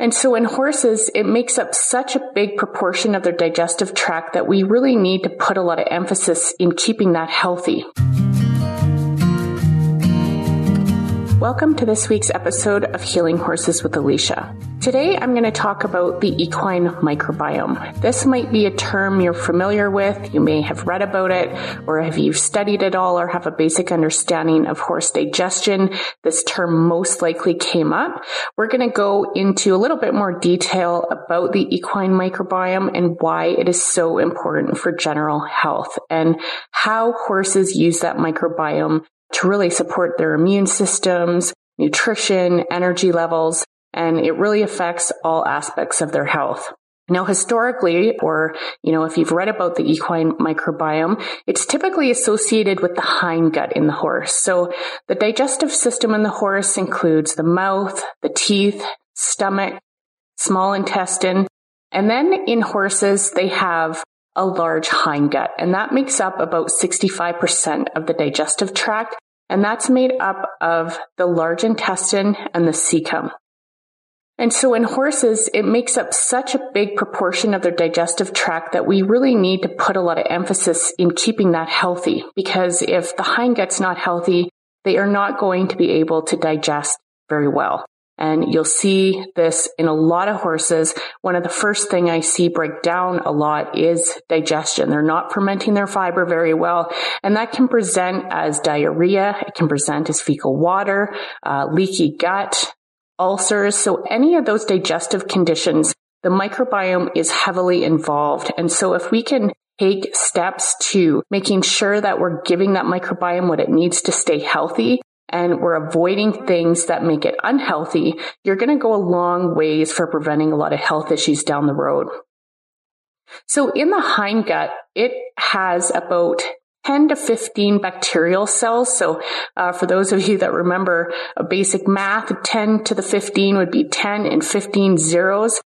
And so in horses, it makes up such a big proportion of their digestive tract that we really need to put a lot of emphasis in keeping that healthy. Welcome to this week's episode of Healing Horses with Alicia. Today I'm going to talk about the equine microbiome. This might be a term you're familiar with, you may have read about it, or have you studied it all or have a basic understanding of horse digestion. This term most likely came up. We're going to go into a little bit more detail about the equine microbiome and why it is so important for general health and how horses use that microbiome to really support their immune systems, nutrition, energy levels, and it really affects all aspects of their health. Now, historically, or, you know, if you've read about the equine microbiome, it's typically associated with the hindgut in the horse. So the digestive system in the horse includes the mouth, the teeth, stomach, small intestine. And then in horses, they have a large hindgut, and that makes up about 65% of the digestive tract, and that's made up of the large intestine and the cecum. And so in horses, it makes up such a big proportion of their digestive tract that we really need to put a lot of emphasis in keeping that healthy. Because if the hindgut's not healthy, they are not going to be able to digest very well. And you'll see this in a lot of horses. One of the first thing I see break down a lot is digestion. They're not fermenting their fiber very well. And that can present as diarrhea. It can present as fecal water, uh, leaky gut, ulcers. So any of those digestive conditions, the microbiome is heavily involved. And so if we can take steps to making sure that we're giving that microbiome what it needs to stay healthy, and we're avoiding things that make it unhealthy, you're going to go a long ways for preventing a lot of health issues down the road. So in the hindgut, it has about 10 to 15 bacterial cells. So uh, for those of you that remember a basic math, 10 to the 15 would be 10 and 15 zeros.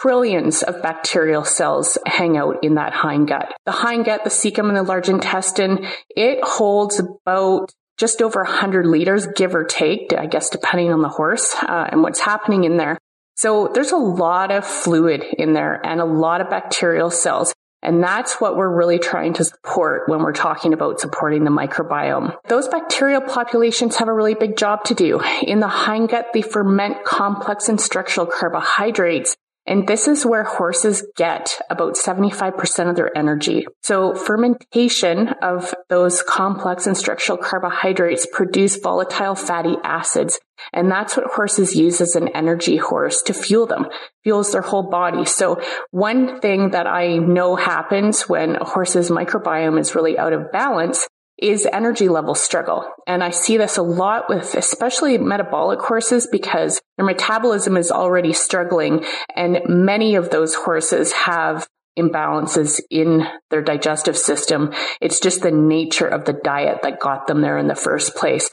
Trillions of bacterial cells hang out in that hindgut. The hindgut, the cecum, and the large intestine, it holds about just over 100 liters, give or take, I guess, depending on the horse uh, and what's happening in there. So there's a lot of fluid in there and a lot of bacterial cells. And that's what we're really trying to support when we're talking about supporting the microbiome. Those bacterial populations have a really big job to do. In the hindgut, they ferment complex and structural carbohydrates and this is where horses get about 75% of their energy. So fermentation of those complex and structural carbohydrates produce volatile fatty acids. And that's what horses use as an energy horse to fuel them, fuels their whole body. So one thing that I know happens when a horse's microbiome is really out of balance is energy level struggle. And I see this a lot with especially metabolic horses because their metabolism is already struggling and many of those horses have imbalances in their digestive system. It's just the nature of the diet that got them there in the first place.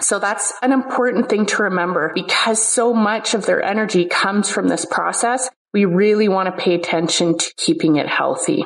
So that's an important thing to remember because so much of their energy comes from this process. We really want to pay attention to keeping it healthy.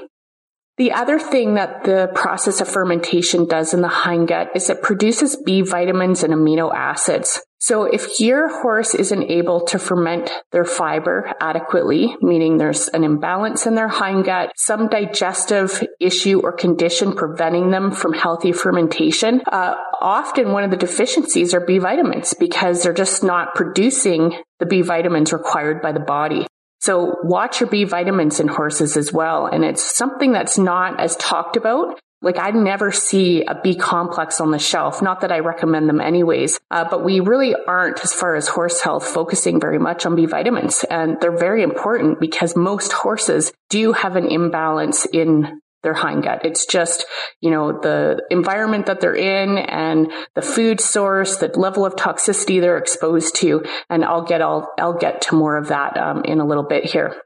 The other thing that the process of fermentation does in the hindgut is it produces B vitamins and amino acids. So if your horse isn't able to ferment their fiber adequately, meaning there's an imbalance in their hindgut, some digestive issue or condition preventing them from healthy fermentation, uh, often one of the deficiencies are B vitamins because they're just not producing the B vitamins required by the body. So watch your B vitamins in horses as well. And it's something that's not as talked about. Like I never see a B complex on the shelf. Not that I recommend them anyways, uh, but we really aren't, as far as horse health, focusing very much on B vitamins, and they're very important because most horses do have an imbalance in their hindgut. It's just, you know, the environment that they're in and the food source, the level of toxicity they're exposed to. And I'll get, I'll, I'll get to more of that um, in a little bit here.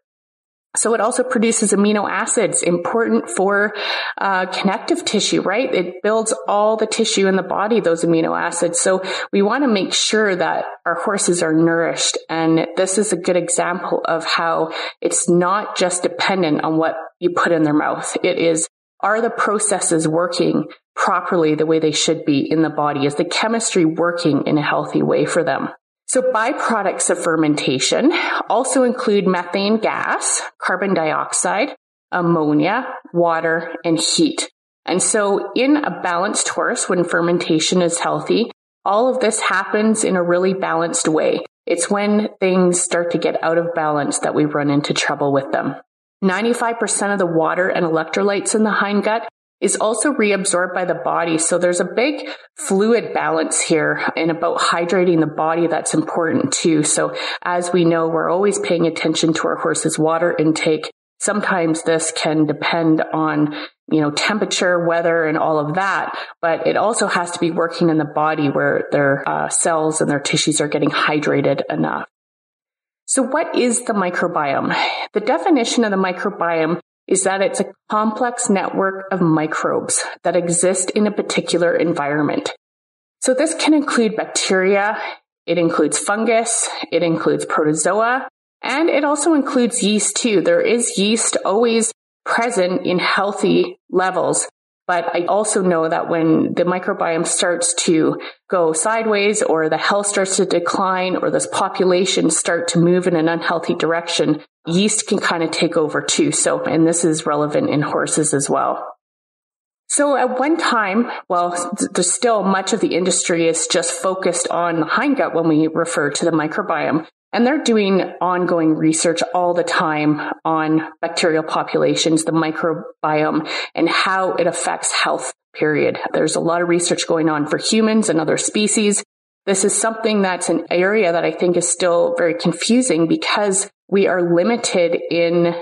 So it also produces amino acids important for uh, connective tissue, right? It builds all the tissue in the body, those amino acids. So we want to make sure that our horses are nourished. And this is a good example of how it's not just dependent on what you put in their mouth. It is, are the processes working properly the way they should be in the body? Is the chemistry working in a healthy way for them? So byproducts of fermentation also include methane gas, carbon dioxide, ammonia, water, and heat. And so in a balanced horse, when fermentation is healthy, all of this happens in a really balanced way. It's when things start to get out of balance that we run into trouble with them. 95% of the water and electrolytes in the hindgut is also reabsorbed by the body. So there's a big fluid balance here and about hydrating the body that's important too. So as we know, we're always paying attention to our horse's water intake. Sometimes this can depend on, you know, temperature, weather, and all of that, but it also has to be working in the body where their uh, cells and their tissues are getting hydrated enough. So what is the microbiome? The definition of the microbiome is that it's a complex network of microbes that exist in a particular environment. So this can include bacteria, it includes fungus, it includes protozoa, and it also includes yeast too. There is yeast always present in healthy levels but I also know that when the microbiome starts to go sideways or the health starts to decline or this population start to move in an unhealthy direction, yeast can kind of take over too. So, and this is relevant in horses as well. So at one time, well, there's still much of the industry is just focused on the hindgut when we refer to the microbiome. And they're doing ongoing research all the time on bacterial populations, the microbiome, and how it affects health, period. There's a lot of research going on for humans and other species. This is something that's an area that I think is still very confusing because we are limited in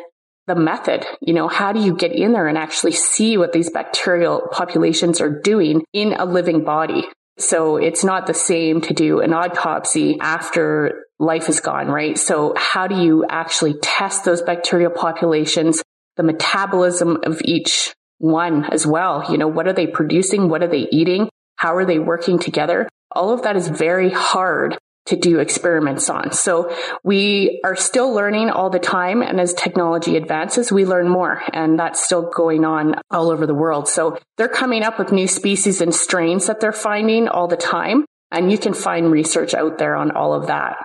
the method. You know, how do you get in there and actually see what these bacterial populations are doing in a living body? So it's not the same to do an autopsy after life is gone, right? So how do you actually test those bacterial populations, the metabolism of each one as well? You know, what are they producing? What are they eating? How are they working together? All of that is very hard to do experiments on. So we are still learning all the time. And as technology advances, we learn more and that's still going on all over the world. So they're coming up with new species and strains that they're finding all the time. And you can find research out there on all of that.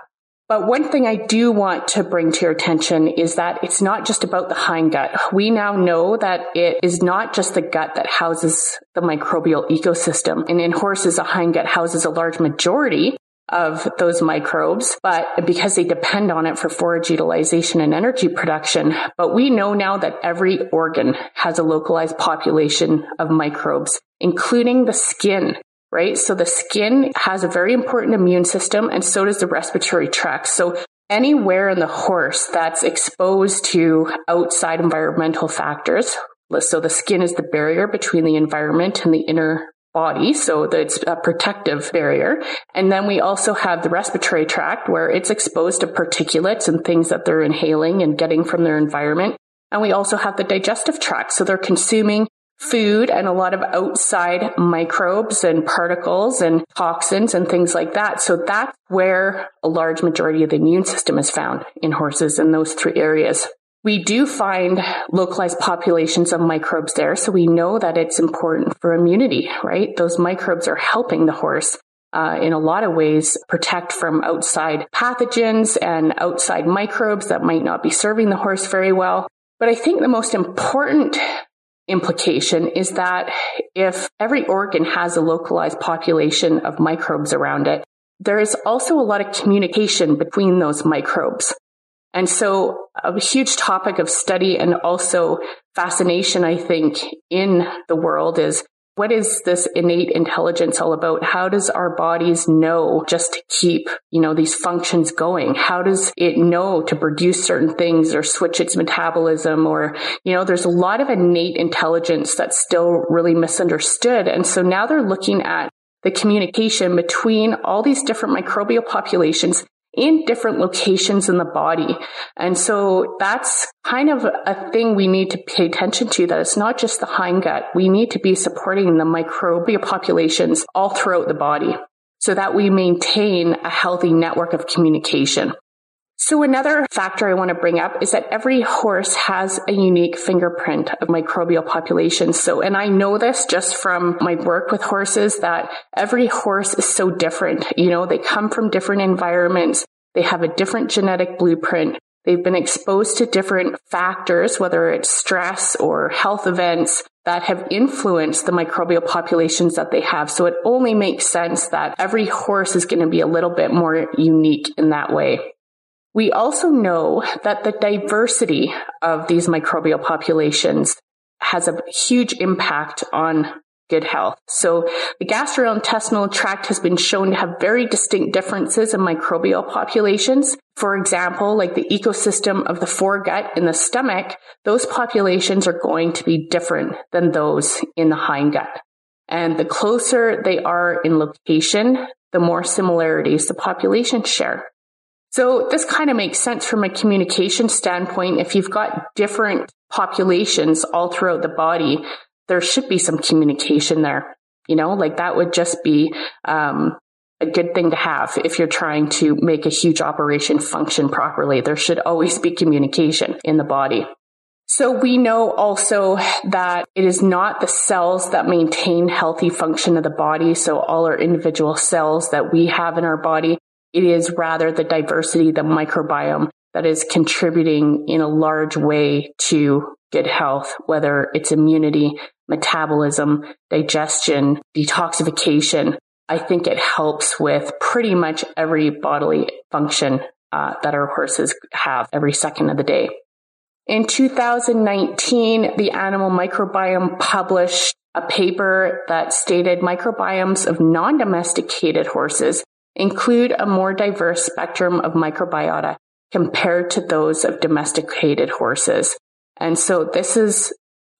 But one thing I do want to bring to your attention is that it's not just about the hindgut. We now know that it is not just the gut that houses the microbial ecosystem. And in horses, a hindgut houses a large majority of those microbes, but because they depend on it for forage utilization and energy production. But we know now that every organ has a localized population of microbes, including the skin right? So the skin has a very important immune system and so does the respiratory tract. So anywhere in the horse that's exposed to outside environmental factors, so the skin is the barrier between the environment and the inner body. So it's a protective barrier. And then we also have the respiratory tract where it's exposed to particulates and things that they're inhaling and getting from their environment. And we also have the digestive tract. So they're consuming food and a lot of outside microbes and particles and toxins and things like that. So that's where a large majority of the immune system is found in horses in those three areas. We do find localized populations of microbes there. So we know that it's important for immunity, right? Those microbes are helping the horse uh, in a lot of ways protect from outside pathogens and outside microbes that might not be serving the horse very well. But I think the most important implication is that if every organ has a localized population of microbes around it, there is also a lot of communication between those microbes. And so a huge topic of study and also fascination, I think, in the world is what is this innate intelligence all about? How does our bodies know just to keep, you know, these functions going? How does it know to produce certain things or switch its metabolism or, you know, there's a lot of innate intelligence that's still really misunderstood. And so now they're looking at the communication between all these different microbial populations in different locations in the body. And so that's kind of a thing we need to pay attention to that it's not just the hindgut. We need to be supporting the microbial populations all throughout the body so that we maintain a healthy network of communication. So another factor I want to bring up is that every horse has a unique fingerprint of microbial populations. So, and I know this just from my work with horses that every horse is so different. You know, they come from different environments. They have a different genetic blueprint. They've been exposed to different factors, whether it's stress or health events that have influenced the microbial populations that they have. So it only makes sense that every horse is going to be a little bit more unique in that way. We also know that the diversity of these microbial populations has a huge impact on good health. So the gastrointestinal tract has been shown to have very distinct differences in microbial populations. For example, like the ecosystem of the foregut in the stomach, those populations are going to be different than those in the hindgut. And the closer they are in location, the more similarities the populations share. So this kind of makes sense from a communication standpoint. If you've got different populations all throughout the body, there should be some communication there. You know, like that would just be um, a good thing to have if you're trying to make a huge operation function properly. There should always be communication in the body. So we know also that it is not the cells that maintain healthy function of the body. So all our individual cells that we have in our body, it is rather the diversity, the microbiome that is contributing in a large way to good health, whether it's immunity, metabolism, digestion, detoxification. I think it helps with pretty much every bodily function uh, that our horses have every second of the day. In 2019, the Animal Microbiome published a paper that stated microbiomes of non-domesticated horses include a more diverse spectrum of microbiota compared to those of domesticated horses. And so this is,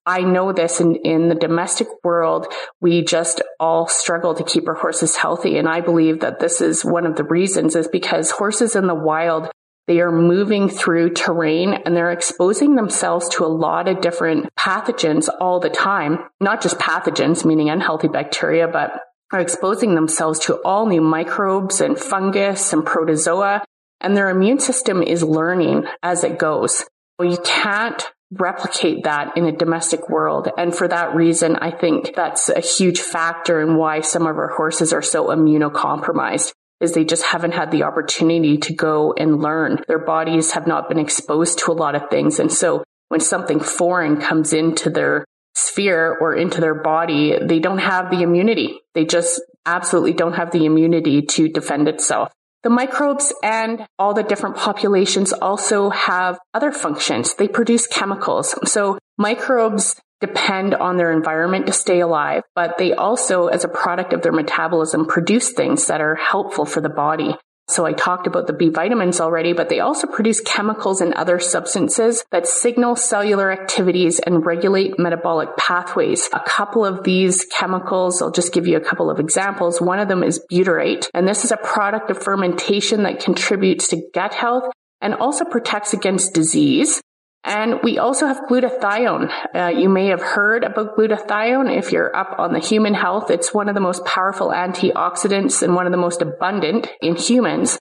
I know this in, in the domestic world, we just all struggle to keep our horses healthy. And I believe that this is one of the reasons is because horses in the wild, they are moving through terrain and they're exposing themselves to a lot of different pathogens all the time. Not just pathogens, meaning unhealthy bacteria, but are exposing themselves to all new microbes and fungus and protozoa. And their immune system is learning as it goes. You can't replicate that in a domestic world. And for that reason, I think that's a huge factor in why some of our horses are so immunocompromised is they just haven't had the opportunity to go and learn. Their bodies have not been exposed to a lot of things. And so when something foreign comes into their sphere or into their body, they don't have the immunity. They just absolutely don't have the immunity to defend itself. The microbes and all the different populations also have other functions. They produce chemicals. So microbes depend on their environment to stay alive, but they also, as a product of their metabolism, produce things that are helpful for the body. So I talked about the B vitamins already, but they also produce chemicals and other substances that signal cellular activities and regulate metabolic pathways. A couple of these chemicals, I'll just give you a couple of examples. One of them is butyrate, and this is a product of fermentation that contributes to gut health and also protects against disease. And we also have glutathione. Uh, you may have heard about glutathione if you're up on the human health. It's one of the most powerful antioxidants and one of the most abundant in humans.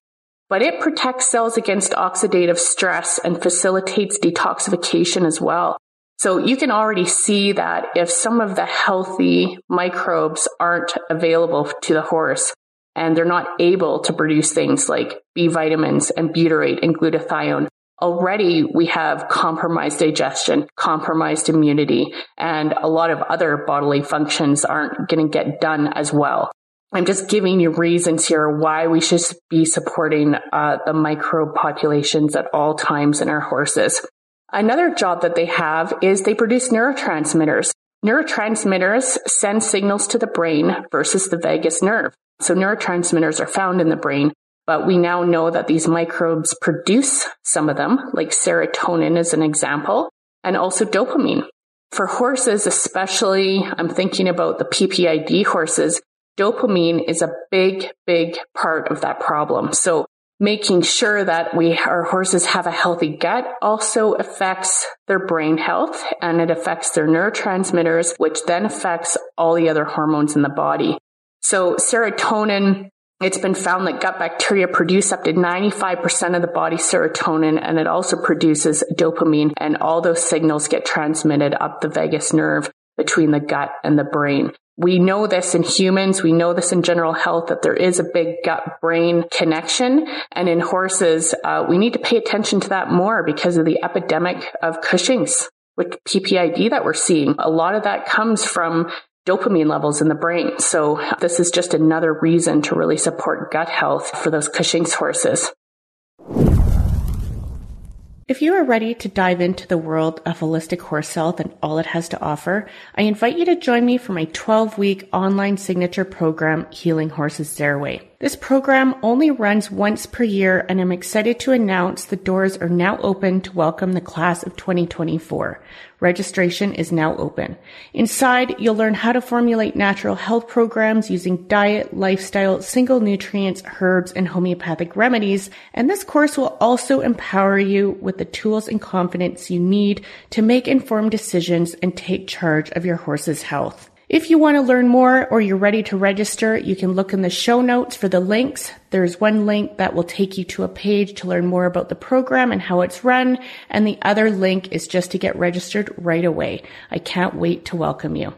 But it protects cells against oxidative stress and facilitates detoxification as well. So you can already see that if some of the healthy microbes aren't available to the horse and they're not able to produce things like B vitamins and butyrate and glutathione, already we have compromised digestion, compromised immunity, and a lot of other bodily functions aren't going to get done as well. I'm just giving you reasons here why we should be supporting uh, the microbe populations at all times in our horses. Another job that they have is they produce neurotransmitters. Neurotransmitters send signals to the brain versus the vagus nerve. So neurotransmitters are found in the brain, but we now know that these microbes produce some of them, like serotonin as an example, and also dopamine. For horses, especially, I'm thinking about the PPID horses, dopamine is a big, big part of that problem. So making sure that we, our horses have a healthy gut also affects their brain health and it affects their neurotransmitters, which then affects all the other hormones in the body. So serotonin It's been found that gut bacteria produce up to 95% of the body's serotonin and it also produces dopamine and all those signals get transmitted up the vagus nerve between the gut and the brain. We know this in humans. We know this in general health that there is a big gut brain connection. And in horses, uh, we need to pay attention to that more because of the epidemic of Cushing's with PPID that we're seeing. A lot of that comes from dopamine levels in the brain. So this is just another reason to really support gut health for those Cushing's horses. If you are ready to dive into the world of holistic horse health and all it has to offer, I invite you to join me for my 12 week online signature program, Healing Horses Their Way. This program only runs once per year and I'm excited to announce the doors are now open to welcome the class of 2024. Registration is now open. Inside, you'll learn how to formulate natural health programs using diet, lifestyle, single nutrients, herbs, and homeopathic remedies. And this course will also empower you with the tools and confidence you need to make informed decisions and take charge of your horse's health. If you want to learn more or you're ready to register, you can look in the show notes for the links. There's one link that will take you to a page to learn more about the program and how it's run. And the other link is just to get registered right away. I can't wait to welcome you.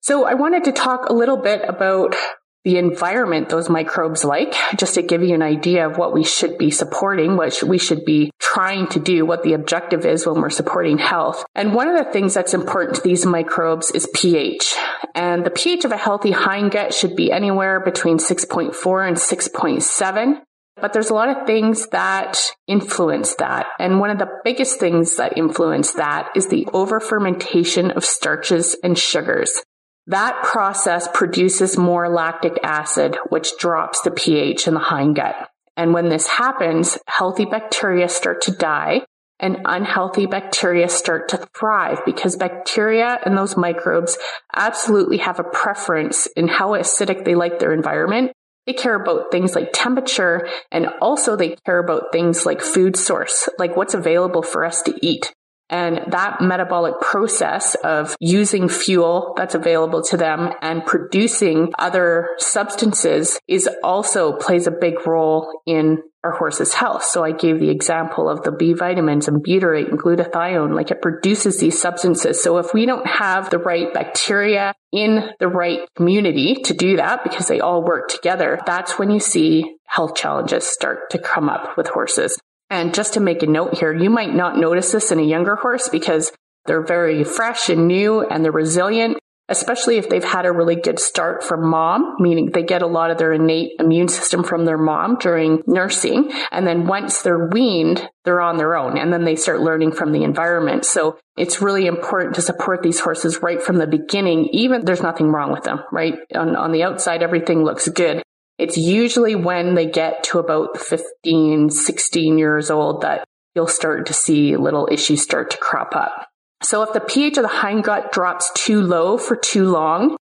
So I wanted to talk a little bit about the environment those microbes like, just to give you an idea of what we should be supporting, what we should be trying to do, what the objective is when we're supporting health. And one of the things that's important to these microbes is pH. And the pH of a healthy hindgut should be anywhere between 6.4 and 6.7. But there's a lot of things that influence that. And one of the biggest things that influence that is the over fermentation of starches and sugars. That process produces more lactic acid, which drops the pH in the hindgut. And when this happens, healthy bacteria start to die and unhealthy bacteria start to thrive because bacteria and those microbes absolutely have a preference in how acidic they like their environment. They care about things like temperature and also they care about things like food source, like what's available for us to eat. And that metabolic process of using fuel that's available to them and producing other substances is also plays a big role in our horse's health. So I gave the example of the B vitamins and butyrate and glutathione, like it produces these substances. So if we don't have the right bacteria in the right community to do that, because they all work together, that's when you see health challenges start to come up with horses. And just to make a note here, you might not notice this in a younger horse because they're very fresh and new and they're resilient, especially if they've had a really good start from mom, meaning they get a lot of their innate immune system from their mom during nursing. And then once they're weaned, they're on their own and then they start learning from the environment. So it's really important to support these horses right from the beginning, even there's nothing wrong with them, right? On, on the outside, everything looks good. It's usually when they get to about 15, 16 years old that you'll start to see little issues start to crop up. So if the pH of the hindgut drops too low for too long,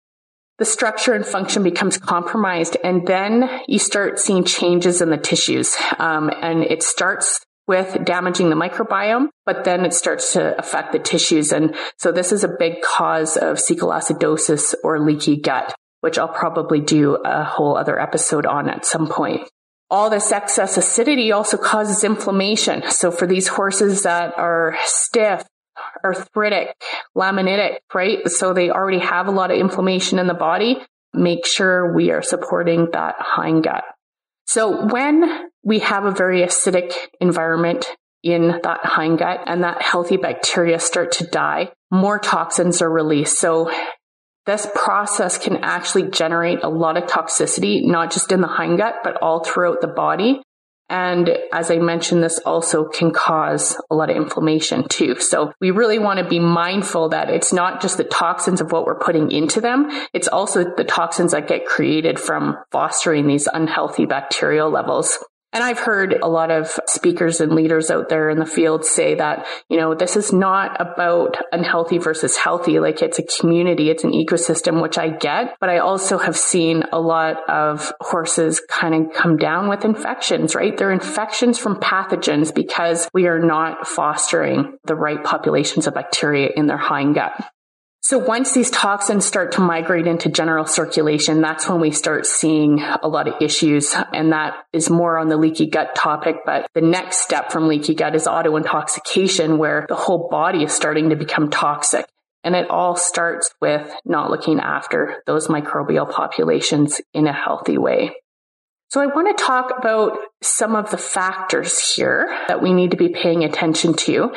the structure and function becomes compromised and then you start seeing changes in the tissues. Um, and it starts with damaging the microbiome, but then it starts to affect the tissues. And so this is a big cause of cecal acidosis or leaky gut which I'll probably do a whole other episode on at some point. All this excess acidity also causes inflammation. So for these horses that are stiff, arthritic, laminitic, right? So they already have a lot of inflammation in the body. Make sure we are supporting that hindgut. So when we have a very acidic environment in that hindgut and that healthy bacteria start to die, more toxins are released. So this process can actually generate a lot of toxicity, not just in the hindgut, but all throughout the body. And as I mentioned, this also can cause a lot of inflammation too. So we really want to be mindful that it's not just the toxins of what we're putting into them. It's also the toxins that get created from fostering these unhealthy bacterial levels. And I've heard a lot of speakers and leaders out there in the field say that, you know, this is not about unhealthy versus healthy. Like it's a community, it's an ecosystem, which I get. But I also have seen a lot of horses kind of come down with infections, right? They're infections from pathogens because we are not fostering the right populations of bacteria in their hindgut. So once these toxins start to migrate into general circulation, that's when we start seeing a lot of issues. And that is more on the leaky gut topic. But the next step from leaky gut is auto intoxication, where the whole body is starting to become toxic. And it all starts with not looking after those microbial populations in a healthy way. So I want to talk about some of the factors here that we need to be paying attention to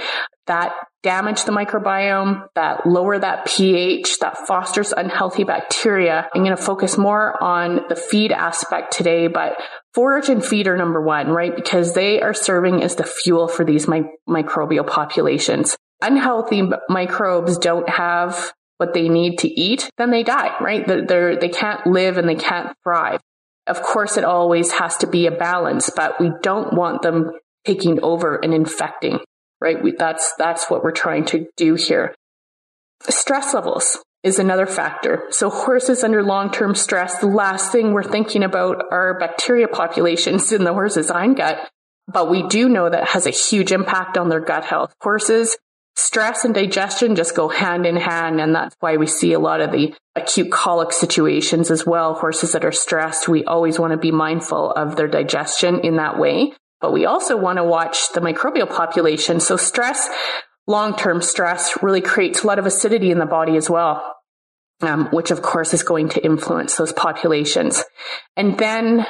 that damage the microbiome, that lower that pH, that fosters unhealthy bacteria. I'm going to focus more on the feed aspect today, but forage and feed are number one, right? Because they are serving as the fuel for these mi- microbial populations. Unhealthy microbes don't have what they need to eat, then they die, right? They're, they can't live and they can't thrive. Of course, it always has to be a balance, but we don't want them taking over and infecting, right? We, that's, that's what we're trying to do here. Stress levels is another factor. So horses under long-term stress, the last thing we're thinking about are bacteria populations in the horse's hindgut. But we do know that has a huge impact on their gut health. Horses stress and digestion just go hand in hand. And that's why we see a lot of the acute colic situations as well. Horses that are stressed, we always want to be mindful of their digestion in that way. But we also want to watch the microbial population. So stress, long-term stress really creates a lot of acidity in the body as well. Um, which of course is going to influence those populations. And then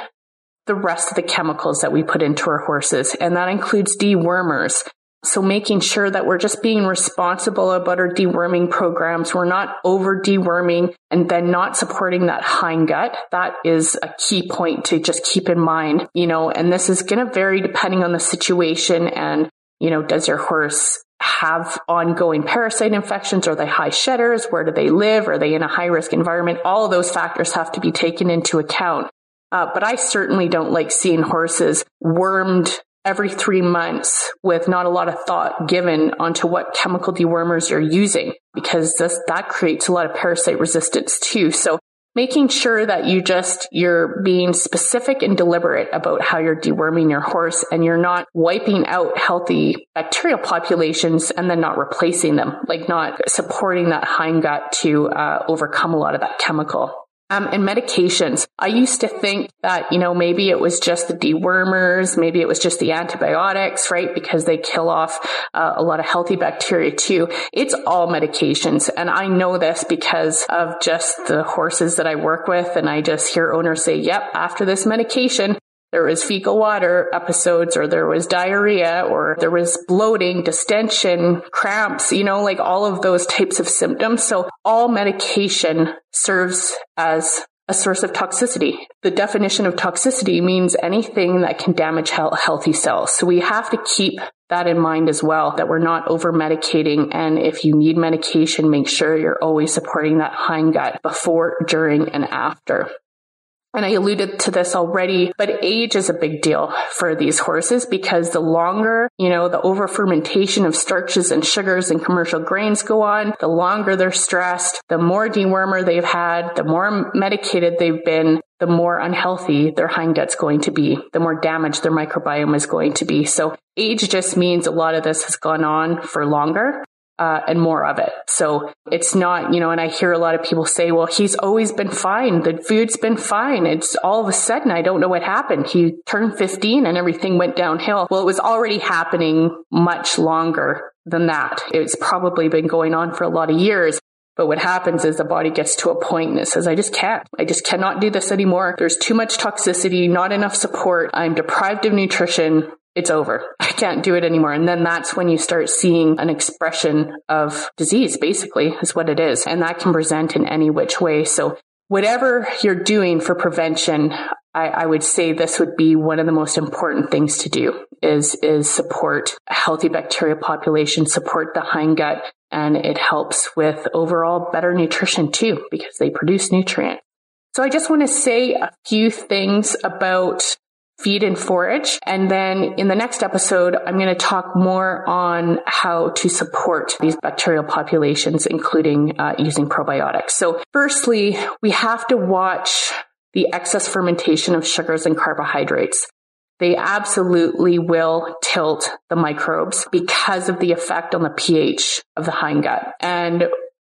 the rest of the chemicals that we put into our horses. And that includes dewormers. So making sure that we're just being responsible about our deworming programs. We're not over deworming and then not supporting that hind gut. That is a key point to just keep in mind, you know, and this is going to vary depending on the situation and, you know, does your horse have ongoing parasite infections? Are they high shedders? Where do they live? Are they in a high risk environment? All of those factors have to be taken into account. Uh, but I certainly don't like seeing horses wormed every three months with not a lot of thought given onto what chemical dewormers you're using because this, that creates a lot of parasite resistance too. So making sure that you just, you're being specific and deliberate about how you're deworming your horse and you're not wiping out healthy bacterial populations and then not replacing them, like not supporting that hind gut to uh, overcome a lot of that chemical. Um, and medications. I used to think that, you know, maybe it was just the dewormers, maybe it was just the antibiotics, right? Because they kill off uh, a lot of healthy bacteria too. It's all medications. And I know this because of just the horses that I work with. And I just hear owners say, yep, after this medication, there was fecal water episodes or there was diarrhea or there was bloating, distension, cramps, you know, like all of those types of symptoms. So all medication serves as a source of toxicity. The definition of toxicity means anything that can damage healthy cells. So we have to keep that in mind as well, that we're not over medicating. And if you need medication, make sure you're always supporting that hind gut before, during, and after. And I alluded to this already, but age is a big deal for these horses because the longer, you know, the over fermentation of starches and sugars and commercial grains go on, the longer they're stressed, the more dewormer they've had, the more medicated they've been, the more unhealthy their hindgut's going to be, the more damaged their microbiome is going to be. So age just means a lot of this has gone on for longer uh, and more of it. So it's not, you know, and I hear a lot of people say, well, he's always been fine. The food's been fine. It's all of a sudden, I don't know what happened. He turned 15 and everything went downhill. Well, it was already happening much longer than that. It's probably been going on for a lot of years. But what happens is the body gets to a point and it says, I just can't. I just cannot do this anymore. There's too much toxicity, not enough support. I'm deprived of nutrition it's over. I can't do it anymore. And then that's when you start seeing an expression of disease, basically, is what it is. And that can present in any which way. So whatever you're doing for prevention, I, I, would say this would be one of the most important things to do is, is support a healthy bacteria population, support the hind gut, and it helps with overall better nutrition too, because they produce nutrients. So I just want to say a few things about feed and forage. And then in the next episode, I'm going to talk more on how to support these bacterial populations, including uh, using probiotics. So firstly, we have to watch the excess fermentation of sugars and carbohydrates. They absolutely will tilt the microbes because of the effect on the pH of the hindgut. And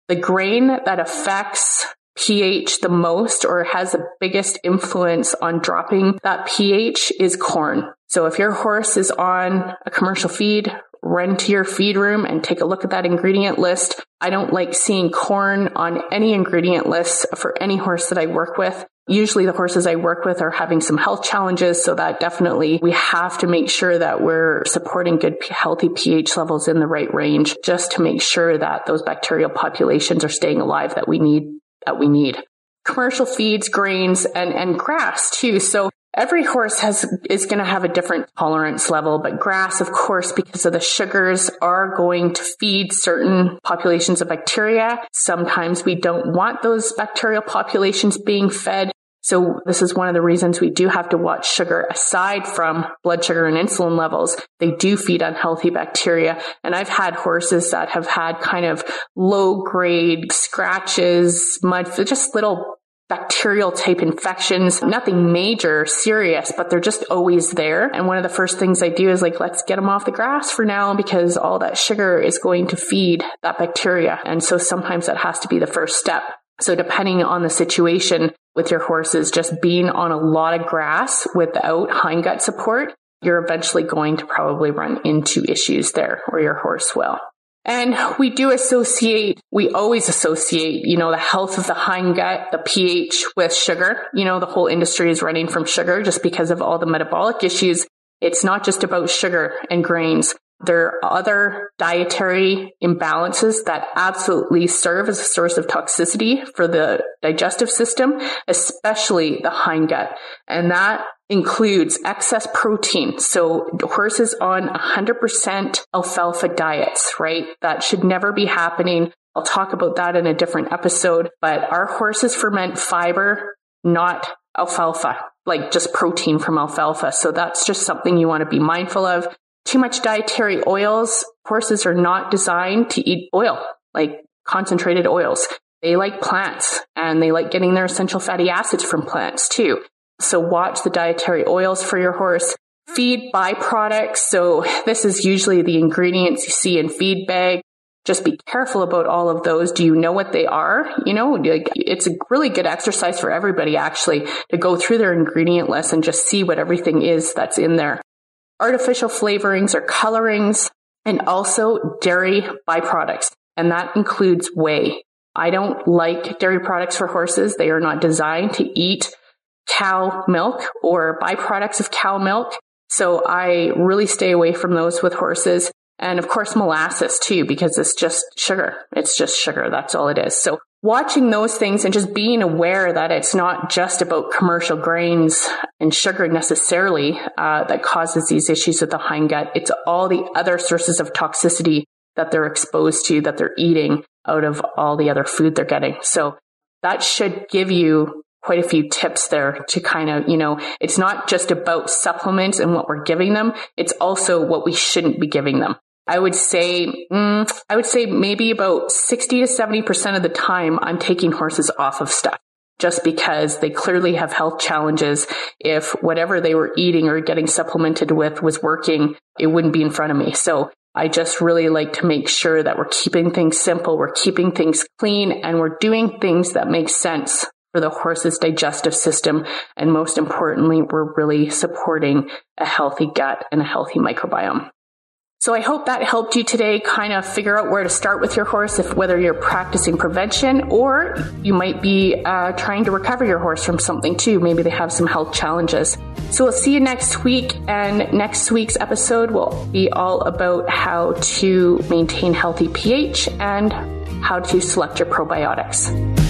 The grain that affects pH the most or has the biggest influence on dropping that pH is corn. So if your horse is on a commercial feed, run to your feed room and take a look at that ingredient list. I don't like seeing corn on any ingredient list for any horse that I work with. Usually the horses I work with are having some health challenges. So that definitely we have to make sure that we're supporting good, healthy pH levels in the right range just to make sure that those bacterial populations are staying alive that we need, that we need. Commercial feeds, grains, and, and grass too. So Every horse has, is going to have a different tolerance level, but grass, of course, because of the sugars are going to feed certain populations of bacteria. Sometimes we don't want those bacterial populations being fed. So this is one of the reasons we do have to watch sugar aside from blood sugar and insulin levels. They do feed unhealthy bacteria. And I've had horses that have had kind of low grade scratches, mud, just little bacterial type infections, nothing major, serious, but they're just always there. And one of the first things I do is like, let's get them off the grass for now because all that sugar is going to feed that bacteria. And so sometimes that has to be the first step. So depending on the situation with your horses, just being on a lot of grass without hindgut support, you're eventually going to probably run into issues there or your horse will. And we do associate, we always associate, you know, the health of the hindgut, the pH with sugar. You know, the whole industry is running from sugar just because of all the metabolic issues. It's not just about sugar and grains. There are other dietary imbalances that absolutely serve as a source of toxicity for the digestive system, especially the hindgut. And that includes excess protein. So horses on 100% alfalfa diets, right? That should never be happening. I'll talk about that in a different episode, but our horses ferment fiber, not alfalfa, like just protein from alfalfa. So that's just something you want to be mindful of. Too much dietary oils. Horses are not designed to eat oil, like concentrated oils. They like plants and they like getting their essential fatty acids from plants too. So watch the dietary oils for your horse. Feed byproducts. So this is usually the ingredients you see in feed bag. Just be careful about all of those. Do you know what they are? You know, it's a really good exercise for everybody actually to go through their ingredient list and just see what everything is that's in there. Artificial flavorings or colorings and also dairy byproducts. And that includes whey. I don't like dairy products for horses. They are not designed to eat cow milk or byproducts of cow milk. So I really stay away from those with horses. And of course, molasses too, because it's just sugar. It's just sugar. That's all it is. So watching those things and just being aware that it's not just about commercial grains and sugar necessarily uh, that causes these issues with the hindgut. It's all the other sources of toxicity that they're exposed to, that they're eating out of all the other food they're getting. So that should give you quite a few tips there to kind of, you know, it's not just about supplements and what we're giving them. It's also what we shouldn't be giving them. I would say, mm, I would say maybe about 60 to 70% of the time I'm taking horses off of stuff just because they clearly have health challenges. If whatever they were eating or getting supplemented with was working, it wouldn't be in front of me. So I just really like to make sure that we're keeping things simple, we're keeping things clean, and we're doing things that make sense for the horse's digestive system. And most importantly, we're really supporting a healthy gut and a healthy microbiome. So I hope that helped you today kind of figure out where to start with your horse, if whether you're practicing prevention or you might be uh, trying to recover your horse from something too. Maybe they have some health challenges. So we'll see you next week, and next week's episode will be all about how to maintain healthy pH and how to select your probiotics.